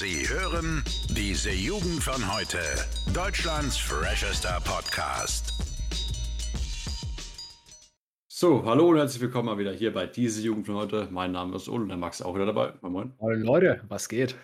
Sie hören diese Jugend von heute. Deutschlands freshester Podcast. So, hallo und herzlich willkommen mal wieder hier bei diese Jugend von heute. Mein Name ist Ole und der Max ist auch wieder dabei. Moin, moin. Moin Leute, was geht?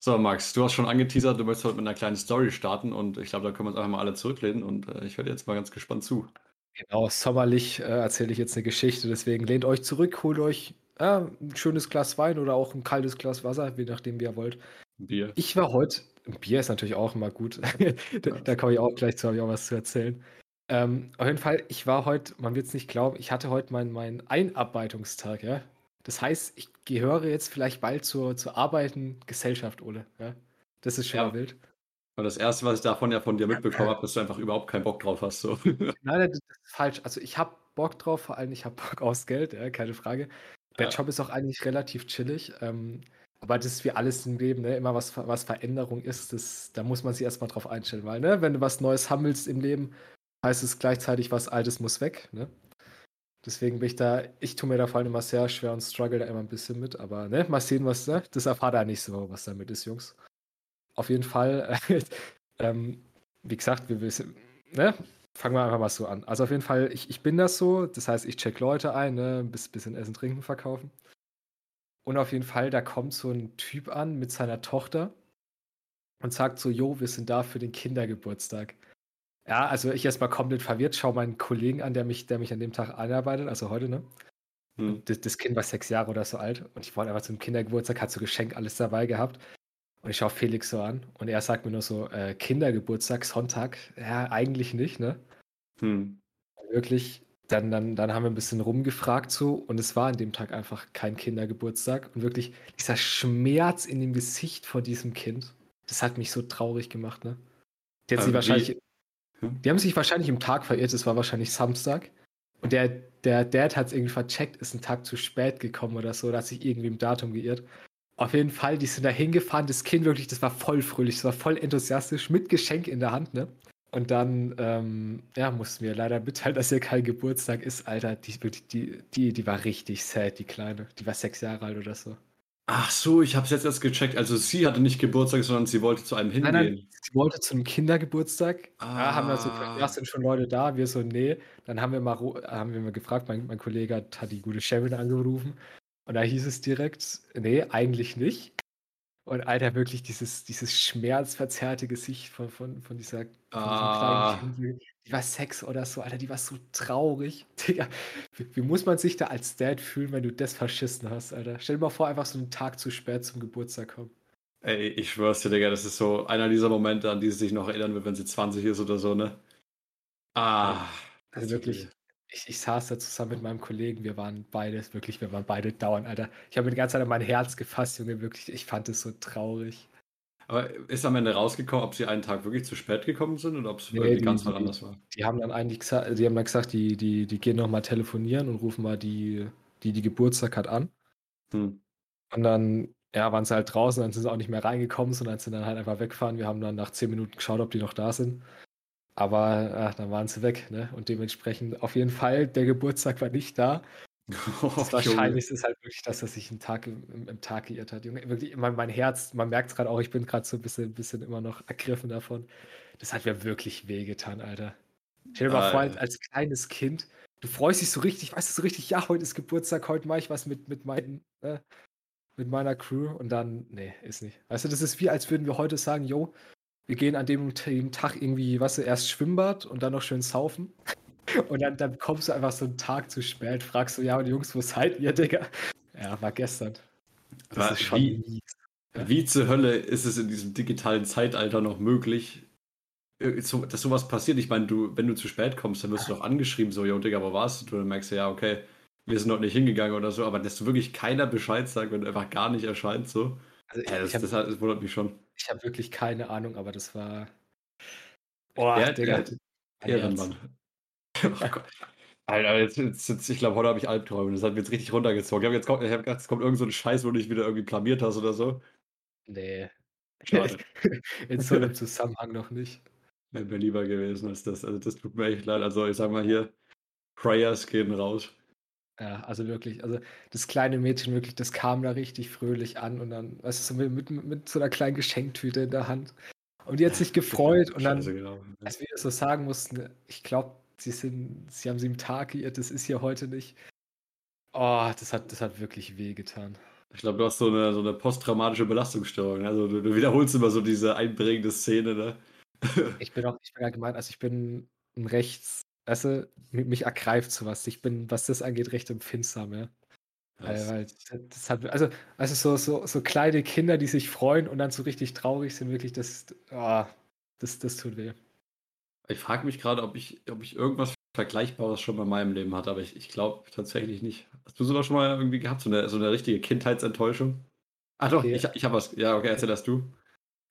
So, Max, du hast schon angeteasert, du möchtest heute mit einer kleinen Story starten und ich glaube, da können wir uns einfach mal alle zurücklehnen und äh, ich werde jetzt mal ganz gespannt zu. Genau, sommerlich äh, erzähle ich jetzt eine Geschichte, deswegen lehnt euch zurück, holt euch äh, ein schönes Glas Wein oder auch ein kaltes Glas Wasser, je nachdem, wie ihr wollt. Bier. Ich war heute, Bier ist natürlich auch immer gut, da, da komme ich auch gleich zu, habe ich auch was zu erzählen. Ähm, auf jeden Fall, ich war heute, man wird es nicht glauben, ich hatte heute meinen mein Einarbeitungstag, ja. Das heißt, ich gehöre jetzt vielleicht bald zur, zur arbeitenden Gesellschaft, Ole. Ja? Das ist schon Ja. mal wild. Und das erste, was ich davon ja von dir mitbekommen habe, dass du einfach überhaupt keinen Bock drauf hast. So. Nein, das ist falsch. Also ich habe Bock drauf, vor allem ich habe Bock aufs Geld, ja, keine Frage. Der Ja. Job ist auch eigentlich relativ chillig. Ähm, aber das ist wie alles im Leben, ne? Immer was, was Veränderung ist, das, da muss man sich erstmal drauf einstellen, weil, ne, wenn du was Neues willst im Leben, heißt es gleichzeitig, was Altes muss weg, ne? Deswegen bin ich da, ich tue mir da vor allem immer sehr schwer und struggle da immer ein bisschen mit, aber ne, mal sehen, was, ne? Das erfahrt er nicht so, was damit ist, Jungs. Auf jeden Fall, äh, ähm, wie gesagt, wir wissen, ne? Fangen wir einfach mal so an. Also auf jeden Fall, ich, ich bin das so, das heißt, ich check Leute ein, ne, ein bis- bisschen Essen, Trinken verkaufen. Und auf jeden Fall, da kommt so ein Typ an mit seiner Tochter und sagt so, jo, wir sind da für den Kindergeburtstag. Ja, also ich erstmal komplett verwirrt, schau meinen Kollegen an, der mich, der mich an dem Tag einarbeitet, also heute, ne? Hm. Das, das Kind war sechs Jahre oder so alt und ich wollte einfach zum Kindergeburtstag, hat so Geschenk alles dabei gehabt. Und ich schaue Felix so an und er sagt mir nur so, äh, Kindergeburtstag, Sonntag, ja, eigentlich nicht, ne? Hm. Wirklich, dann, dann, dann haben wir ein bisschen rumgefragt so und es war an dem Tag einfach kein Kindergeburtstag und wirklich dieser Schmerz in dem Gesicht vor diesem Kind, das hat mich so traurig gemacht, ne? Die, hat sich wie- wahrscheinlich, Hm? die haben sich wahrscheinlich im Tag verirrt, es war wahrscheinlich Samstag und der, der Dad hat es irgendwie vercheckt, ist einen Tag zu spät gekommen oder so, oder hat sich irgendwie im Datum geirrt. Auf jeden Fall, die sind da hingefahren, das Kind wirklich, das war voll fröhlich, das war voll enthusiastisch, mit Geschenk in der Hand, ne? Und dann, ähm, ja, mussten wir leider mitteilen, dass hier kein Geburtstag ist, Alter. Die, die, die, die war richtig sad, die Kleine. Die war sechs Jahre alt oder so. Ach so, ich habe es jetzt erst gecheckt. Also sie hatte nicht Geburtstag, sondern sie wollte zu einem hingehen. Nein, nein, sie wollte zu einem Kindergeburtstag. Ah. Ja, haben wir so ja, sind schon Leute da? Wir so, nee. Dann haben wir mal, haben wir mal gefragt, mein, mein Kollege hat, hat die gute Chefin angerufen. Und da hieß es direkt, nee, eigentlich nicht. Und Alter, wirklich dieses, dieses schmerzverzerrte Gesicht von, von, von dieser, von Ah. kleinen Kind. Die war sechs oder so, Alter, die war so traurig. Digga, wie, wie muss man sich da als Dad fühlen, wenn du das verschissen hast, Alter? Stell dir mal vor, einfach so einen Tag zu spät zum Geburtstag kommen. Ey, ich schwör's dir, Digga, das ist so einer dieser Momente, an die sie sich noch erinnern wird, wenn sie 20 ist oder so, ne? Ah. Also wirklich. Ich, ich saß da zusammen mit meinem Kollegen, wir waren beide, wirklich, wir waren beide dauernd, Alter. Ich habe mir die ganze Zeit an mein Herz gefasst, Junge, wirklich, ich fand es so traurig. Aber ist am Ende rausgekommen, ob sie einen Tag wirklich zu spät gekommen sind oder ob es Nee, irgendwie die- ganz die- anders war? Die haben dann eigentlich gesagt, die haben dann gesagt, die, die, die gehen nochmal telefonieren und rufen mal die, die, die Geburtstag hat an. Hm. Und dann, ja, waren sie halt draußen, dann sind sie auch nicht mehr reingekommen, sondern sind dann halt einfach weggefahren. Wir haben dann nach zehn Minuten geschaut, ob die noch da sind. Aber ach, dann waren sie weg, ne? Und dementsprechend auf jeden Fall, der Geburtstag war nicht da. Das Wahrscheinlichste ist halt wirklich, dass er sich einen Tag im, im, im Tag geirrt hat. Junge, wirklich, mein, mein Herz, man merkt es gerade auch, ich bin gerade so ein bisschen, bisschen immer noch ergriffen davon. Das hat mir wirklich wehgetan, Alter. Stell dir mal vor, als kleines Kind, du freust dich so richtig, weißt du, so richtig, ja, heute ist Geburtstag, heute mache ich was mit, mit, meinen, äh, mit meiner Crew und dann, nee, ist nicht. Weißt du, das ist wie, als würden wir heute sagen, yo, wir gehen an dem, dem Tag irgendwie, weißt du, erst Schwimmbad und dann noch schön saufen. Und dann, dann kommst du einfach so einen Tag zu spät, fragst du, ja, und Jungs, wo seid ihr, Digga? Ja, war gestern. Das War- ist schon wie-. Ja. Wie zur Hölle ist es in diesem digitalen Zeitalter noch möglich, äh, so- dass sowas passiert? Ich meine, du, wenn du zu spät kommst, dann wirst du doch angeschrieben, so, jo, Digga, wo warst du? Dann merkst du, ja, okay, wir sind noch nicht hingegangen oder so, aber dass du wirklich keiner Bescheid sagt, wenn du einfach gar nicht erscheinst, so. Also ich, Ja, das, ich habe das, das wundert mich schon. ich hab wirklich keine Ahnung, aber das war. Boah, Ja, Digga. Ehrenmann. Oh Gott. Alter, jetzt, jetzt, jetzt, ich glaube, heute habe ich Albträume. Das hat mich jetzt richtig runtergezogen. Ich habe jetzt kommt, ich hab gedacht, es kommt irgend so ein Scheiß, wo du dich wieder irgendwie blamiert hast oder so. Nee. Schade. In so einem Zusammenhang noch nicht. Wäre mir lieber gewesen als das. Also, das tut mir echt leid. Also, ich sag mal hier, Prayers gehen raus. Ja, also wirklich, also das kleine Mädchen wirklich, das kam da richtig fröhlich an und dann, weißt du, so mit, mit, so einer kleinen Geschenktüte in der Hand. Und die hat sich gefreut und dann, genau. als wir das so sagen mussten, ich glaube, sie sind, sie haben sie im Tag geirrt, das ist hier heute nicht. Oh, das hat, das hat wirklich wehgetan. Ich glaube, du hast so eine, so eine posttraumatische Belastungsstörung. Also du, du wiederholst immer so diese einprägende Szene, ne? Ich bin auch, ich bin allgemein, also ich bin ein rechts, weißt du, mich, ergreift sowas. Ich bin, was das angeht, recht empfindsam, ja. Weil, Das- weil das, hat, also, also so, so, so kleine Kinder, die sich freuen und dann so richtig traurig sind, wirklich, das, ah, das, das tut weh. Ich frage mich gerade, ob ich, ob ich irgendwas Vergleichbares schon mal in meinem Leben hatte, aber ich, ich glaube tatsächlich nicht. Hast du sowas schon mal irgendwie gehabt? So eine, so eine richtige Kindheitsenttäuschung? Ah doch, Okay. ich, ich habe was. Ja, okay, erzähl das du.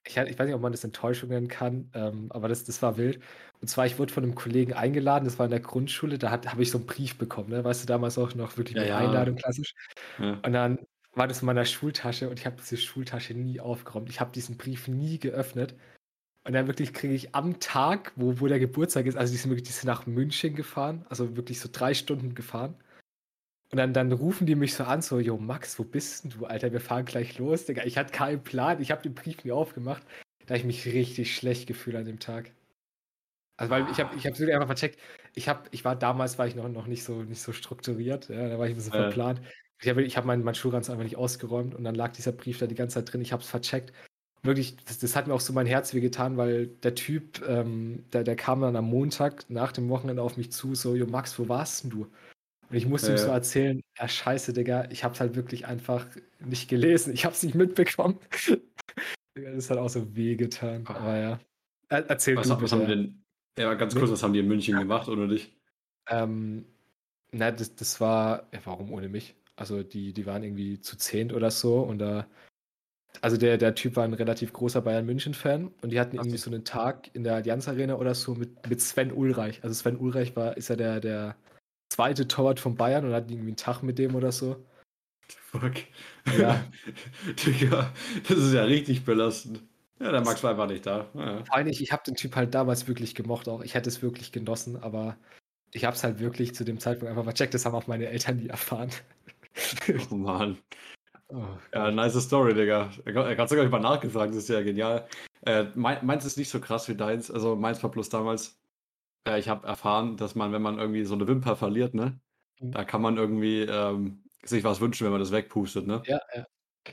Ich, ich weiß nicht, ob man das Enttäuschung nennen kann, ähm, aber das, das war wild. Und zwar, ich wurde von einem Kollegen eingeladen, das war in der Grundschule, da habe ich so einen Brief bekommen, ne? weißt du, damals auch noch wirklich Ja, mit ja. Einladung klassisch. Ja. Und dann war das in meiner Schultasche und ich habe diese Schultasche nie aufgeräumt. Ich habe diesen Brief nie geöffnet. Und dann wirklich kriege ich am Tag, wo, wo der Geburtstag ist, also die sind wirklich die sind nach München gefahren, also wirklich so drei Stunden gefahren. Und dann, dann rufen die mich so an, so, jo, Max, wo bist denn du, Alter? Wir fahren gleich los, Digga. Ich hatte keinen Plan, ich habe den Brief nie aufgemacht. Da habe ich mich richtig schlecht gefühlt an dem Tag. Also, weil ich habe ich hab wirklich einfach vercheckt, ich, hab, ich war damals, war ich noch, noch nicht, so, nicht so strukturiert, ja, da war ich ein bisschen Ja. verplant. Ich habe ich hab meinen mein Schulranz einfach nicht ausgeräumt und dann lag dieser Brief da die ganze Zeit drin. Ich habe es vercheckt. Wirklich, das, das hat mir auch so mein Herz wehgetan, weil der Typ, ähm, der, der kam dann am Montag nach dem Wochenende auf mich zu, so, jo Max, wo warst denn du? Und ich musste ihm Ja. so erzählen, ja scheiße, Digga, ich hab's halt wirklich einfach nicht gelesen, ich hab's nicht mitbekommen. Das hat auch so wehgetan, Ah. aber ja. Er, erzähl Was, du was haben die denn? Ja, ganz kurz, was haben die in München gemacht ohne dich? Ähm, na, das, das war, ja, warum ohne mich? Also die, die waren irgendwie zu zehnt oder so und da, also der, der Typ war ein relativ großer Bayern München-Fan und die hatten irgendwie so. so einen Tag in der Allianz Arena oder so mit, mit Sven Ulreich. Also Sven Ulreich war, ist ja der, der zweite Torwart von Bayern und hatten irgendwie einen Tag mit dem oder so. Fuck. Ja. Digga, das ist ja richtig belastend. Ja, der Max war einfach nicht da. Ja. Vor allem, ich, ich habe den Typ halt damals wirklich gemocht auch. Ich hätte es wirklich genossen, aber ich habe es halt wirklich zu dem Zeitpunkt einfach vercheckt. Das haben auch meine Eltern nie erfahren. Oh Mann. Oh, Ja, nice Story, Digga. Er hat sogar über nachgefragt, das ist ja genial. Äh, mein, meins ist nicht so krass wie deins. Also meins war bloß damals. Äh, ich habe erfahren, dass man, wenn man irgendwie so eine Wimper verliert, ne, Mhm. da kann man irgendwie ähm, sich was wünschen, wenn man das wegpustet, ne? ja, ja.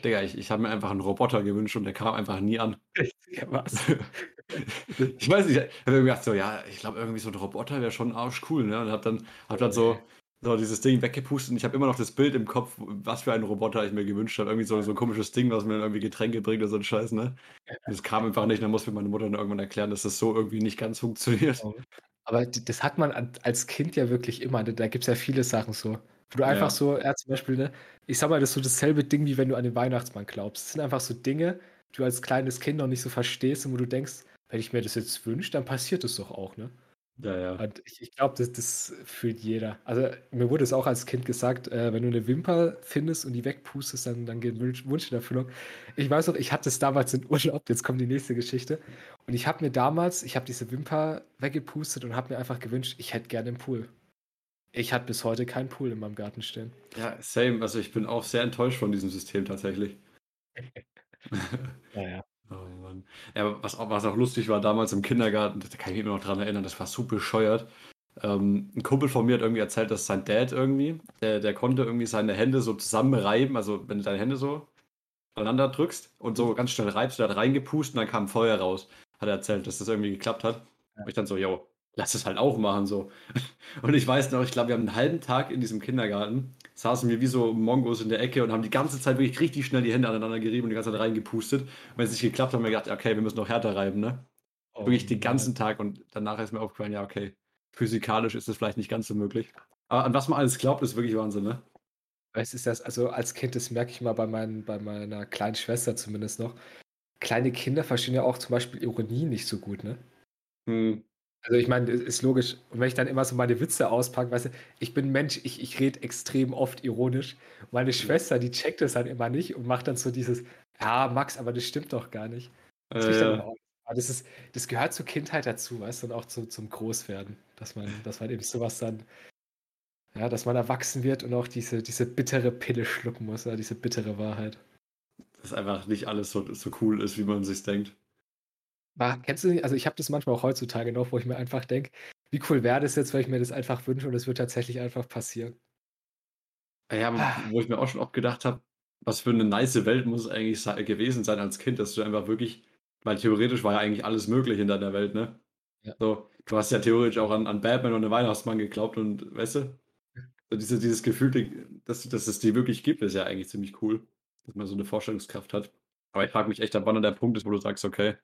Digga, ich, ich habe mir einfach einen Roboter gewünscht und der kam einfach nie an. ja was? ich weiß nicht, ich habe mir gedacht, so, ja, ich glaube, irgendwie so ein Roboter wäre schon arschcool, ne? Und hab dann, hab dann so, so dieses Ding weggepustet und ich habe immer noch das Bild im Kopf, was für einen Roboter ich mir gewünscht habe. Irgendwie so, so ein komisches Ding, was mir dann irgendwie Getränke bringt oder so ein Scheiß, ne? Und das kam einfach nicht, dann musste mir meine Mutter dann irgendwann erklären, dass das so irgendwie nicht ganz funktioniert. Aber das hat man an- als Kind ja wirklich immer. ne? Da gibt es ja viele Sachen so. Wo du einfach Ja. so, ja, zum Beispiel, ne, ich sag mal, das ist so dasselbe Ding, wie wenn du an den Weihnachtsmann glaubst. Es sind einfach so Dinge, die du als kleines Kind noch nicht so verstehst und wo du denkst, wenn ich mir das jetzt wünsche, dann passiert es doch auch, ne? Ja, ja. Und ich, ich glaube, das, das fühlt jeder. Also mir wurde es auch als Kind gesagt, äh, wenn du eine Wimper findest und die wegpustest, dann, dann geht Wunsch, in Erfüllung. Ich weiß noch, ich hatte es damals in Urlaub, jetzt kommt die nächste Geschichte. Und ich habe mir damals, ich habe diese Wimper weggepustet und habe mir einfach gewünscht, ich hätte gerne einen Pool. Ich hatte bis heute keinen Pool in meinem Garten stehen. Ja, same. Also ich bin auch sehr enttäuscht von diesem System tatsächlich. Naja. Ja, was auch, was auch lustig war damals im Kindergarten, da kann ich mich immer noch dran erinnern, das war so bescheuert. Ähm, ein Kumpel von mir hat irgendwie erzählt, dass sein Dad irgendwie, der, der konnte irgendwie seine Hände so zusammenreiben, also wenn du deine Hände so aneinander drückst und so ganz schnell reibst, der hat reingepustet und dann kam Feuer raus. Hat er erzählt, dass das irgendwie geklappt hat. Und ich dann so, yo, lass es halt auch machen so. Und ich weiß noch, ich glaube, wir haben einen halben Tag in diesem Kindergarten, saßen wir wie so Mongos in der Ecke und haben die ganze Zeit wirklich richtig schnell die Hände aneinander gerieben und die ganze Zeit reingepustet. Und wenn es nicht geklappt hat, haben wir gedacht, okay, wir müssen noch härter reiben, ne? Oh, Wirklich den ganzen Tag und danach ist mir aufgefallen, ja, okay, physikalisch ist das vielleicht nicht ganz so möglich. Aber an was man alles glaubt, ist wirklich Wahnsinn, ne? Es ist das, also als Kind, das merke ich mal bei, meinen, bei meiner kleinen Schwester zumindest noch. Kleine Kinder verstehen ja auch zum Beispiel Ironie nicht so gut, ne? Hm. Also ich meine, ist logisch. Und wenn ich dann immer so meine Witze auspacke, weißt du, ich bin Mensch, ich, ich rede extrem oft ironisch. Meine Schwester, die checkt das halt immer nicht und macht dann so dieses, ja, Max, aber das stimmt doch gar nicht. Das, Äh, dann das, ist, das gehört zur Kindheit dazu, weißt du, und auch zu, zum Großwerden, dass man, dass man eben sowas dann, Ja, dass man erwachsen wird und auch diese, diese bittere Pille schlucken muss, ja, diese bittere Wahrheit. Dass einfach nicht alles so, so cool ist, wie man sich denkt. War, kennst du nicht, also ich habe das manchmal auch heutzutage noch, wo ich mir einfach denke, wie cool wäre das jetzt, wenn ich mir das einfach wünsche und es wird tatsächlich einfach passieren. Ja, Ah. wo ich mir auch schon oft gedacht habe, was für eine nice Welt muss es eigentlich gewesen sein als Kind, dass du einfach wirklich, weil theoretisch war ja eigentlich alles möglich in deiner Welt, ne? Ja. So, du hast ja theoretisch auch an, an Batman und den Weihnachtsmann geglaubt und weißt du, so diese, dieses Gefühl, dass, dass es die wirklich gibt, ist ja eigentlich ziemlich cool, dass man so eine Vorstellungskraft hat. Aber ich frage mich echt, ab wann der Punkt ist, wo du sagst, okay,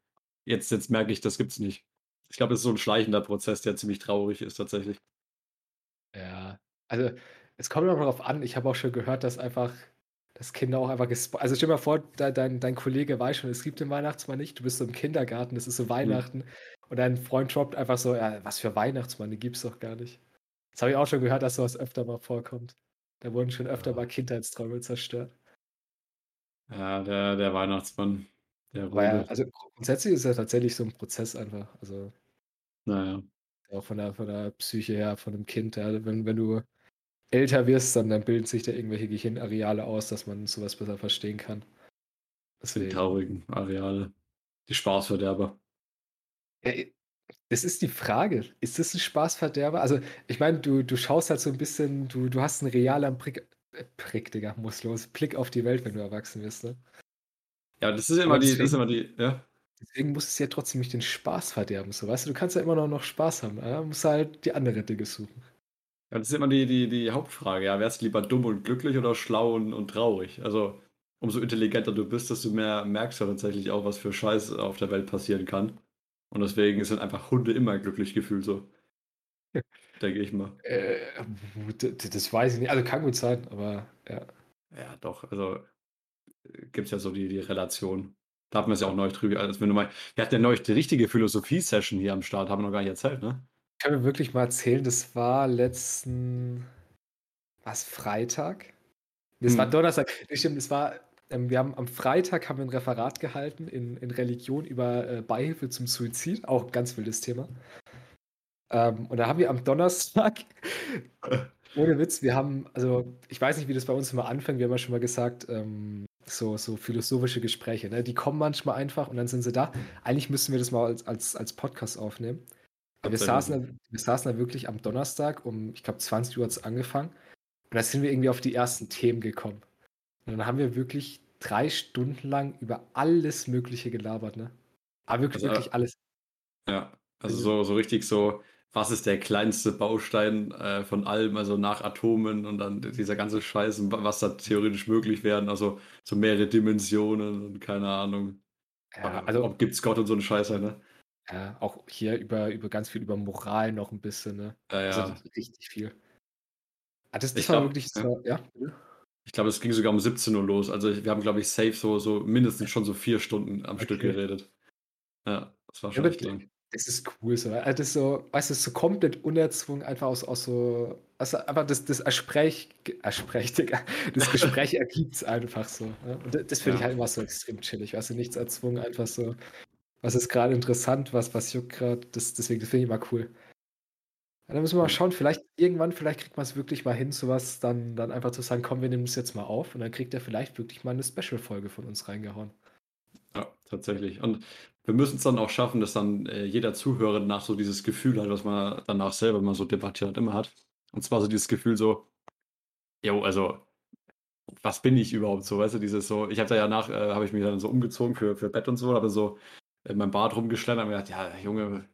jetzt, jetzt merke ich, das gibt's nicht. Ich glaube, das ist so ein schleichender Prozess, der ziemlich traurig ist tatsächlich. Ja, also es kommt auch darauf an. Ich habe auch schon gehört, dass einfach, dass Kinder auch einfach gespo Also stell dir mal vor, de dein, dein Kollege weiß schon, es gibt den Weihnachtsmann nicht. Du bist so im Kindergarten, es ist so Weihnachten und dein Freund droppt einfach so, ja, was für Weihnachtsmann, die gibt's doch gar nicht. Das habe ich auch schon gehört, dass sowas öfter mal vorkommt. Da wurden schon öfter Ja. mal Kindheitsträume zerstört. Ja, der, der Weihnachtsmann, der Aber ja, also grundsätzlich ist ja tatsächlich so ein Prozess einfach. Also Naja. auch von der, von der Psyche her, von einem Kind. Ja, wenn, wenn du älter wirst, dann, dann bilden sich da irgendwelche Gehirnareale aus, dass man sowas besser verstehen kann. Das sind die traurigen Areale. Die Spaßverderber. Ja, das ist die Frage. Ist das ein Spaßverderber? Also, ich meine, du, du schaust halt so ein bisschen, du, du hast einen realen Prick, äh, Prick, Digga, muss los, Blick auf die Welt, wenn du erwachsen wirst, ne? Ja, das ist immer Aber die, das ist deswegen- immer die, ja. Deswegen muss es ja trotzdem nicht den Spaß verderben, so, weißt du, du kannst ja immer noch, noch Spaß haben, ja? musst halt die andere Dinge suchen. Ja, das ist immer die, die, die Hauptfrage. Ja, wärst du lieber dumm und glücklich oder schlau und, und traurig? Also, umso intelligenter du bist, desto mehr merkst du tatsächlich auch, was für Scheiß auf der Welt passieren kann. Und deswegen sind einfach Hunde immer glücklich gefühlt so. Denke ich mal. Äh, das weiß ich nicht, also kann gut sein, aber ja. Ja, doch. Also gibt es ja so die, die Relation. Da hatten wir es ja auch neulich drüber. Also, wenn du mal, wir hatten ja neulich die richtige Philosophie-Session hier am Start, haben wir noch gar nicht erzählt, ne? Können wir wirklich mal erzählen, das war letzten, was, Freitag? Das war Hm. Donnerstag. Nee, Stimmt, das war, ähm, wir haben am Freitag haben wir ein Referat gehalten in, in Religion über äh, Beihilfe zum Suizid, auch ein ganz wildes Thema. Ähm, und da haben wir am Donnerstag, ohne Witz, wir haben, also ich weiß nicht, wie das bei uns immer anfängt, wir haben ja schon mal gesagt, ähm, so, so philosophische Gespräche, ne? die kommen manchmal einfach und dann sind sie da. Eigentlich müssten wir das mal als, als, als Podcast aufnehmen. Wir saßen, da, wir saßen da wirklich am Donnerstag um, ich glaube, 20 Uhr hat es angefangen. Und da sind wir irgendwie auf die ersten Themen gekommen. Und dann haben wir wirklich drei Stunden lang über alles Mögliche gelabert, ne? Aber wirklich, Also, wirklich alles. Ja, also so, so richtig so, was ist der kleinste Baustein äh, von allem, also nach Atomen und dann dieser ganze Scheiß, was da theoretisch möglich wären, also so mehrere Dimensionen und keine Ahnung. Ja, Ob- also ob gibt's Gott und so eine Scheiße, ne? ja, auch hier über, über ganz viel über Moral noch ein bisschen, ne? Ja, Also ja. richtig viel. Ah, das, das Ich war glaub, wirklich, ja. so, ja. Ich glaube, es ging sogar um 17 Uhr los. Also wir haben, glaube ich, safe so, so mindestens schon so vier Stunden am Stück Okay. geredet. Ja, das war Ja, schon aber echt lang. Das ist cool so. Also das ist so, weißt du, so komplett unerzwungen, einfach aus, aus so, also einfach das, das Gespräch, Gespräch, Digga, das Gespräch ergibt es einfach so. Ne? Und das, das finde ich Ja. halt immer so extrem chillig, weißt du, nichts erzwungen, einfach so, was ist gerade interessant, was, was juckt gerade, das, deswegen, das finde ich immer cool. Ja, dann müssen wir mal schauen, vielleicht irgendwann, vielleicht kriegt man es wirklich mal hin, sowas dann, dann einfach zu sagen, komm, wir nehmen das jetzt mal auf und dann kriegt er vielleicht wirklich mal eine Special-Folge von uns reingehauen. Ja, tatsächlich. Und wir müssen es dann auch schaffen, dass dann äh, jeder Zuhörer nach so dieses Gefühl hat, was man danach selber mal so debattiert immer hat. Und zwar so dieses Gefühl so, jo, also, was bin ich überhaupt so, weißt du, dieses so, ich habe da ja nach, äh, habe ich mich dann so umgezogen für, für Bett und so, habe so in meinem Bad rumgeschlendert und mir gedacht, ja, Junge,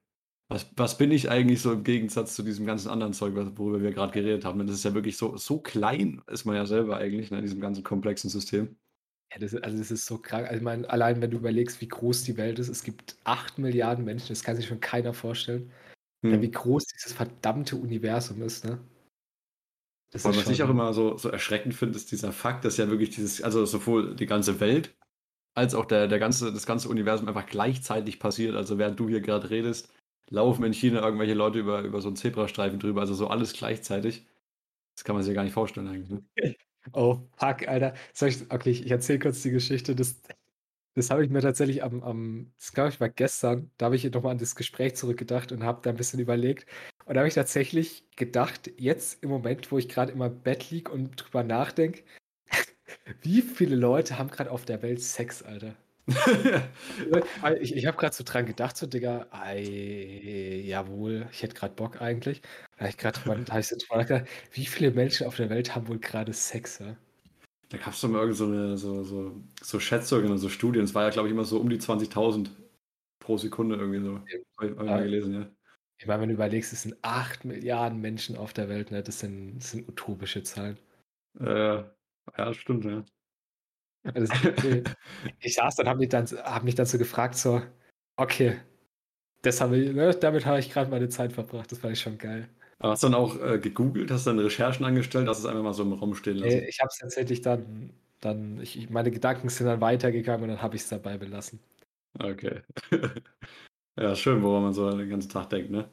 was, was bin ich eigentlich so im Gegensatz zu diesem ganzen anderen Zeug, worüber wir gerade geredet haben? Das ist ja wirklich so, so klein, ist man ja selber eigentlich, ne, in diesem ganzen komplexen System. Ja, das, also das ist so krank. Also ich meine, allein wenn du überlegst, wie groß die Welt ist, es gibt 8 Milliarden Menschen, das kann sich schon keiner vorstellen. Hm. wie groß dieses verdammte Universum ist, ne? Das Und was ich auch schon- immer so, so erschreckend finde, ist dieser Fakt, dass ja wirklich dieses, also sowohl die ganze Welt als auch der, der ganze, das ganze Universum einfach gleichzeitig passiert. Also während du hier gerade redest, laufen in China irgendwelche Leute über, über so einen Zebrastreifen drüber, also so alles gleichzeitig. Das kann man sich ja gar nicht vorstellen eigentlich. Ne? Oh, fuck, Alter. Soll ich, okay, ich, erzähle kurz die Geschichte. Das, Das habe ich mir tatsächlich am am das glaube ich, war gestern, da habe ich noch mal an das Gespräch zurückgedacht und habe da 'n bisschen überlegt. Und da habe ich tatsächlich gedacht, jetzt im Moment, wo ich grad in meinem Bett liege und drüber nachdenke, wie viele Leute haben grad auf der Welt Sex, Alter? Weil ich ich habe grad so dran gedacht, so: „Digga, ei, jawohl, ich hätte grad Bock eigentlich.“ Da habe ich da habe ich so drüber nachgedacht, wie viele Menschen auf der Welt haben wohl grade Sex, ja? Da gab's doch mal irgend so 'ne so so so Schätzungen und so Studien. Es war ja, glaube ich, immer so um die 20.000 pro Sekunde irgendwie so. Ich habe ich mal gelesen, ja. Ich meine, wenn du überlegst, es sind 8.000.000.000 Menschen auf der Welt, ne? Das sind das sind utopische Zahlen. Äh, ja, stimmt, ja. Also, ich saß dann, habe mich dann habe mich dann so gefragt, so: „Okay, das habe ich ne, damit habe ich grad meine Zeit verbracht.“ Das fand ich schon geil. Aber hast du dann auch, äh, gegoogelt? Hast du dann Recherchen angestellt? Hast du es einfach mal so im Raum stehen lassen? Ne, ich habe es tatsächlich dann dann ich ich meine Gedanken sind dann weitergegangen und dann habe ich's dabei belassen. Okay. Ja, schön, woran man so den ganzen Tag denkt, ne?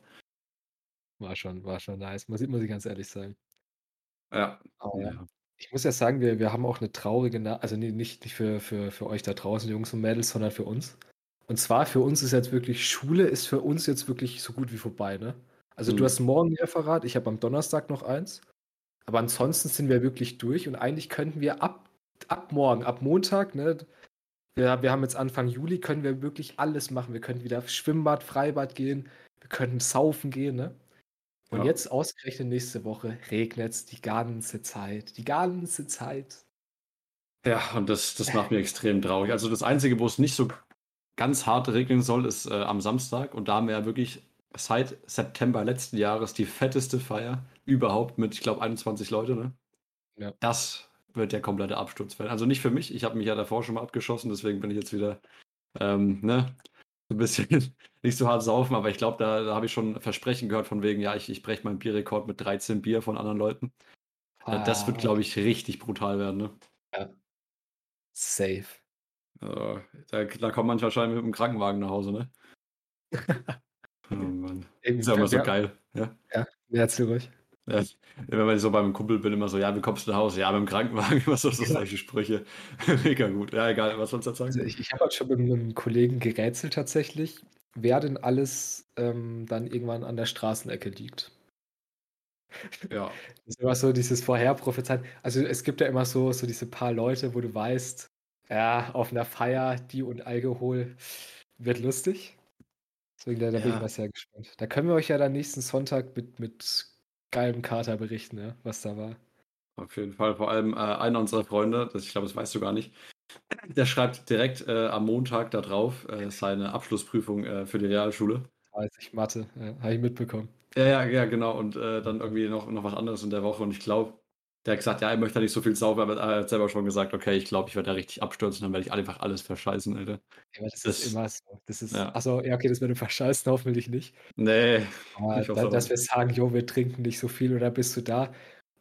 War schon war schon nice, muss ich muss ich ganz ehrlich sagen. Ja, Aber ja. Ich muss ja sagen, wir wir haben auch 'ne traurige Na also, ne, nicht nicht für für für euch da draußen, Jungs und Mädels, sondern für uns. Und zwar für uns ist jetzt wirklich Schule ist für uns jetzt wirklich so gut wie vorbei, ne? Also, du Mhm. hast morgen Referat, ich habe am Donnerstag noch eins. Aber ansonsten sind wir wirklich durch und eigentlich könnten wir ab ab morgen, ab Montag, ne wir wir haben jetzt Anfang Juli, können wir wirklich alles machen. Wir können wieder Schwimmbad, Freibad gehen, wir können saufen gehen, ne? Und Ja. jetzt ausgerechnet nächste Woche regnet's die ganze Zeit, die ganze Zeit. Ja, und das das macht mich extrem traurig. Also, das Einzige, wo es nicht so ganz hart regnen soll, ist, äh, am Samstag. Und da haben wir ja wirklich seit September letzten Jahres die fetteste Feier überhaupt mit, ich glaube, 21 Leute, ne? Ja. Das wird der komplette Absturz werden. Also, nicht für mich. Ich habe mich ja davor schon mal abgeschossen, deswegen bin ich jetzt wieder, ähm, ne, so 'n bisschen nicht so hart saufen, aber ich glaube, da da habe ich schon Versprechen gehört von wegen: „Ja, ich ich breche meinen Bierrekord mit 13 Bier von anderen Leuten.“ Äh, das wird, Ah. glaube ich, richtig brutal werden, ne? Ja. Safe. Da da kommt man wahrscheinlich mit 'm Krankenwagen nach Hause, ne? Oh Mann. Ist ja immer so geil, ja? Ja, ne, erzähl ruhig. Ja, immer wenn ich so beim Kumpel bin, immer so: „Ja, wie kommst du nach Hause?“ „Ja, mit'm Krankenwagen.“ Immer so so Ja. solche Sprüche. Mega gut. Ja, egal, was du Also, sagen? ich ich habe halt schon mit 'nem Kollegen gerätselt tatsächlich, wer denn alles, ähm, dann irgendwann an der Straßenecke liegt. Ja. Das ist immer so dieses Vorherprophezeien. Also, es gibt ja immer so so diese paar Leute, wo du weißt, ja, auf 'ner Feier, die und Alkohol wird lustig. Deswegen, da da bin ich Ja. mal sehr gespannt. Da können wir euch ja dann nächsten Sonntag mit mit geilem Kater berichten, ja, was da war. Auf jeden Fall. Vor allem, äh, einer unserer Freunde, das ich glaube, das weißt du gar nicht, der schreibt direkt, äh, am Montag da drauf, äh, seine Abschlussprüfung, äh, für die Realschule. Weiß ich, Mathe, habe ich mitbekommen. Ja, ja, ja, genau. Und, äh, dann irgendwie noch noch was anderes in der Woche. Und ich glaube, der hat gesagt, ja, er möchte da nicht so viel saufen, aber er hat selber schon gesagt: „Okay, ich glaube, ich werde da richtig abstürzen, dann werde ich einfach alles verscheißen, Alter.“ Ja, aber das ist Das immer so. Das ist ja. ach so, ja, okay, das mit dem Verscheißen hoffentlich nicht. Ne, Aber ich hoffe da auch dass wir sagen: „Jo, wir trinken nicht so viel“ und dann bist du da.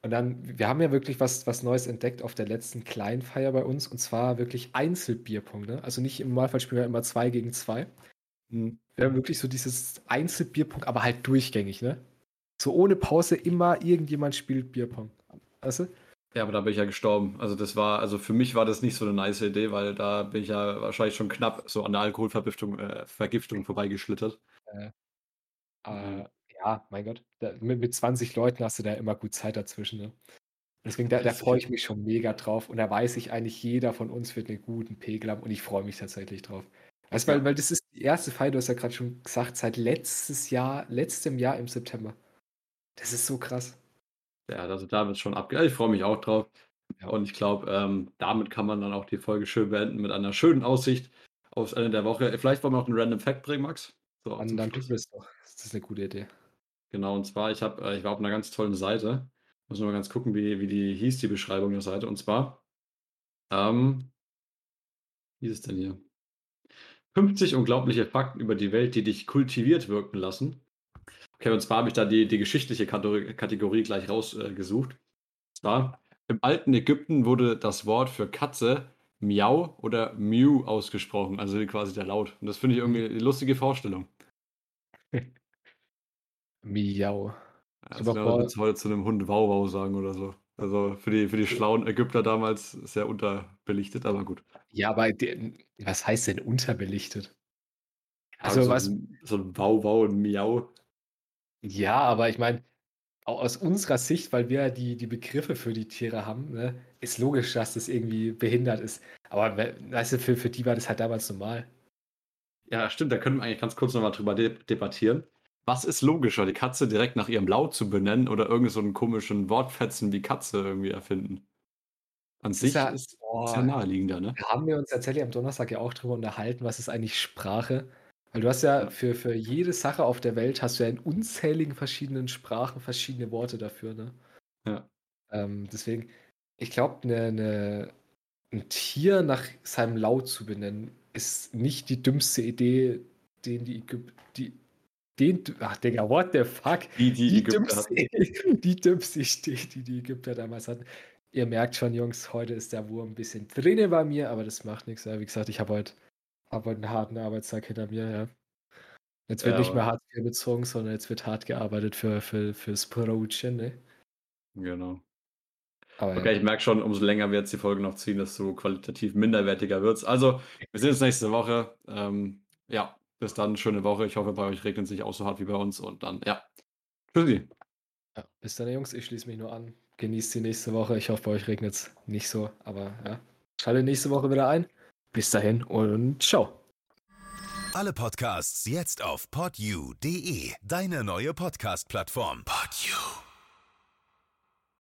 Und dann wir haben ja wirklich was was Neues entdeckt auf der letzten kleinen Feier bei uns, und zwar wirklich Einzelbierpong, ne? Also, nicht im Normalfall spielen wir immer 2 gegen 2. Mhm. Wir haben wirklich so dieses Einzelbierpong, aber halt durchgängig, ne? So ohne Pause immer irgendjemand spielt Bierpong. Weißt du? Ja, aber da bin ich ja gestorben. Also, das war also, für mich war das nicht so 'ne nice Idee, weil da bin ich ja wahrscheinlich schon knapp so an der Alkoholvergiftung äh, Vergiftung vorbeigeschlittert. Äh, äh, ja, mein Gott, da mit mit 20 Leuten hast du da immer gut Zeit dazwischen, ne? Deswegen, da da freue ich mich schon mega drauf und da weiß ich eigentlich, jeder von uns wird 'nen guten Pegel haben und ich freue mich tatsächlich drauf. Weißt du, weil Ja. weil das ist die 1. Feier, du hast ja grad schon gesagt, seit letztes Jahr letztem Jahr im September. Das ist so krass. Ja, also, da wird's schon abgehen. Ja, ich freue mich auch drauf. Ja. Und ich glaube, ähm, damit kann man dann auch die Folge schön beenden mit einer schönen Aussicht aufs Ende der Woche. Vielleicht wollen wir noch 'n Random Fact bringen, Max? So Dann dann tun wir es doch. Das ist 'ne gute Idee. Genau, und zwar, ich habe äh, ich war auf 'ner ganz tollen Seite. Muss nur mal ganz gucken, wie wie die hieß, die Beschreibung der Seite. Und zwar, ähm wie ist es denn hier? „50 unglaubliche Fakten über die Welt, die dich kultiviert wirken lassen.“ Okay, und zwar habe ich da die die geschichtliche Kategor Kategorie gleich raus äh, zwar: „Im alten Ägypten wurde das Wort für Katze Miau oder Mew ausgesprochen“, also, quasi der Laut. Und das finde ich irgendwie 'ne lustige Vorstellung. Miau. Also, vor würdest du heute zu 'nem Hund Wau Wau sagen oder so? Also für die, für die schlauen Ägypter damals sehr unterbelichtet, aber gut. Ja, aber de, was heißt denn unterbelichtet? Also, so was. Ein, so ein Wow, Wow und Miau. Ja, aber ich meine, aus unserer Sicht, weil wir die, die Begriffe für die Tiere haben, ne, ist logisch, dass das irgendwie behindert ist. Aber weißt du, für, für die war das halt damals normal. Ja, stimmt, da können wir eigentlich ganz kurz nochmal drüber de debattieren. Was ist logischer, die Katze direkt nach ihrem Laut zu benennen oder irgendeinen so komischen Wortfetzen wie Katze irgendwie erfinden? An sich ist ja, ist oh, sehr naheliegender, ne? Da haben wir uns tatsächlich am Donnerstag ja auch drüber unterhalten, was ist eigentlich Sprache? Weil du hast ja für, für jede Sache auf der Welt hast du ja in unzähligen verschiedenen Sprachen verschiedene Worte dafür, ne? Ja. Ähm, deswegen, ich glaube, ne, ne, ein Tier nach seinem Laut zu benennen, ist nicht die dümmste Idee, den die Ägypter, die, den, ach Digga, what the fuck? Die, die, die, dümmste, die dümmste Idee, die die Ägypter damals hatten. Ihr merkt schon, Jungs, heute ist der Wurm ein bisschen drinne bei mir, aber das macht nichts. Wie gesagt, ich habe heute, heute einen harten Arbeitstag hinter mir, ja. Jetzt wird ja, nicht mehr hart bezogen, sondern jetzt wird hart gearbeitet für, für, fürs Brotchen, ne? Genau. Aber okay, ja. ich merke schon, umso länger wir jetzt die Folge noch ziehen, desto qualitativ minderwertiger wird es. Also, wir sehen uns nächste Woche. Ähm, ja, bis dann, schöne Woche. Ich hoffe, bei euch regnet es nicht auch so hart wie bei uns. Und dann, ja. Tschüssi. Ja, bis dann, Jungs. Ich schließe mich nur an. Genießt die nächste Woche. Ich hoffe, bei euch regnet es nicht so. Aber ja, schalte nächste Woche wieder ein. Bis dahin und ciao. Alle Podcasts jetzt auf podyou.de, deine neue Podcast-Plattform. Podyou.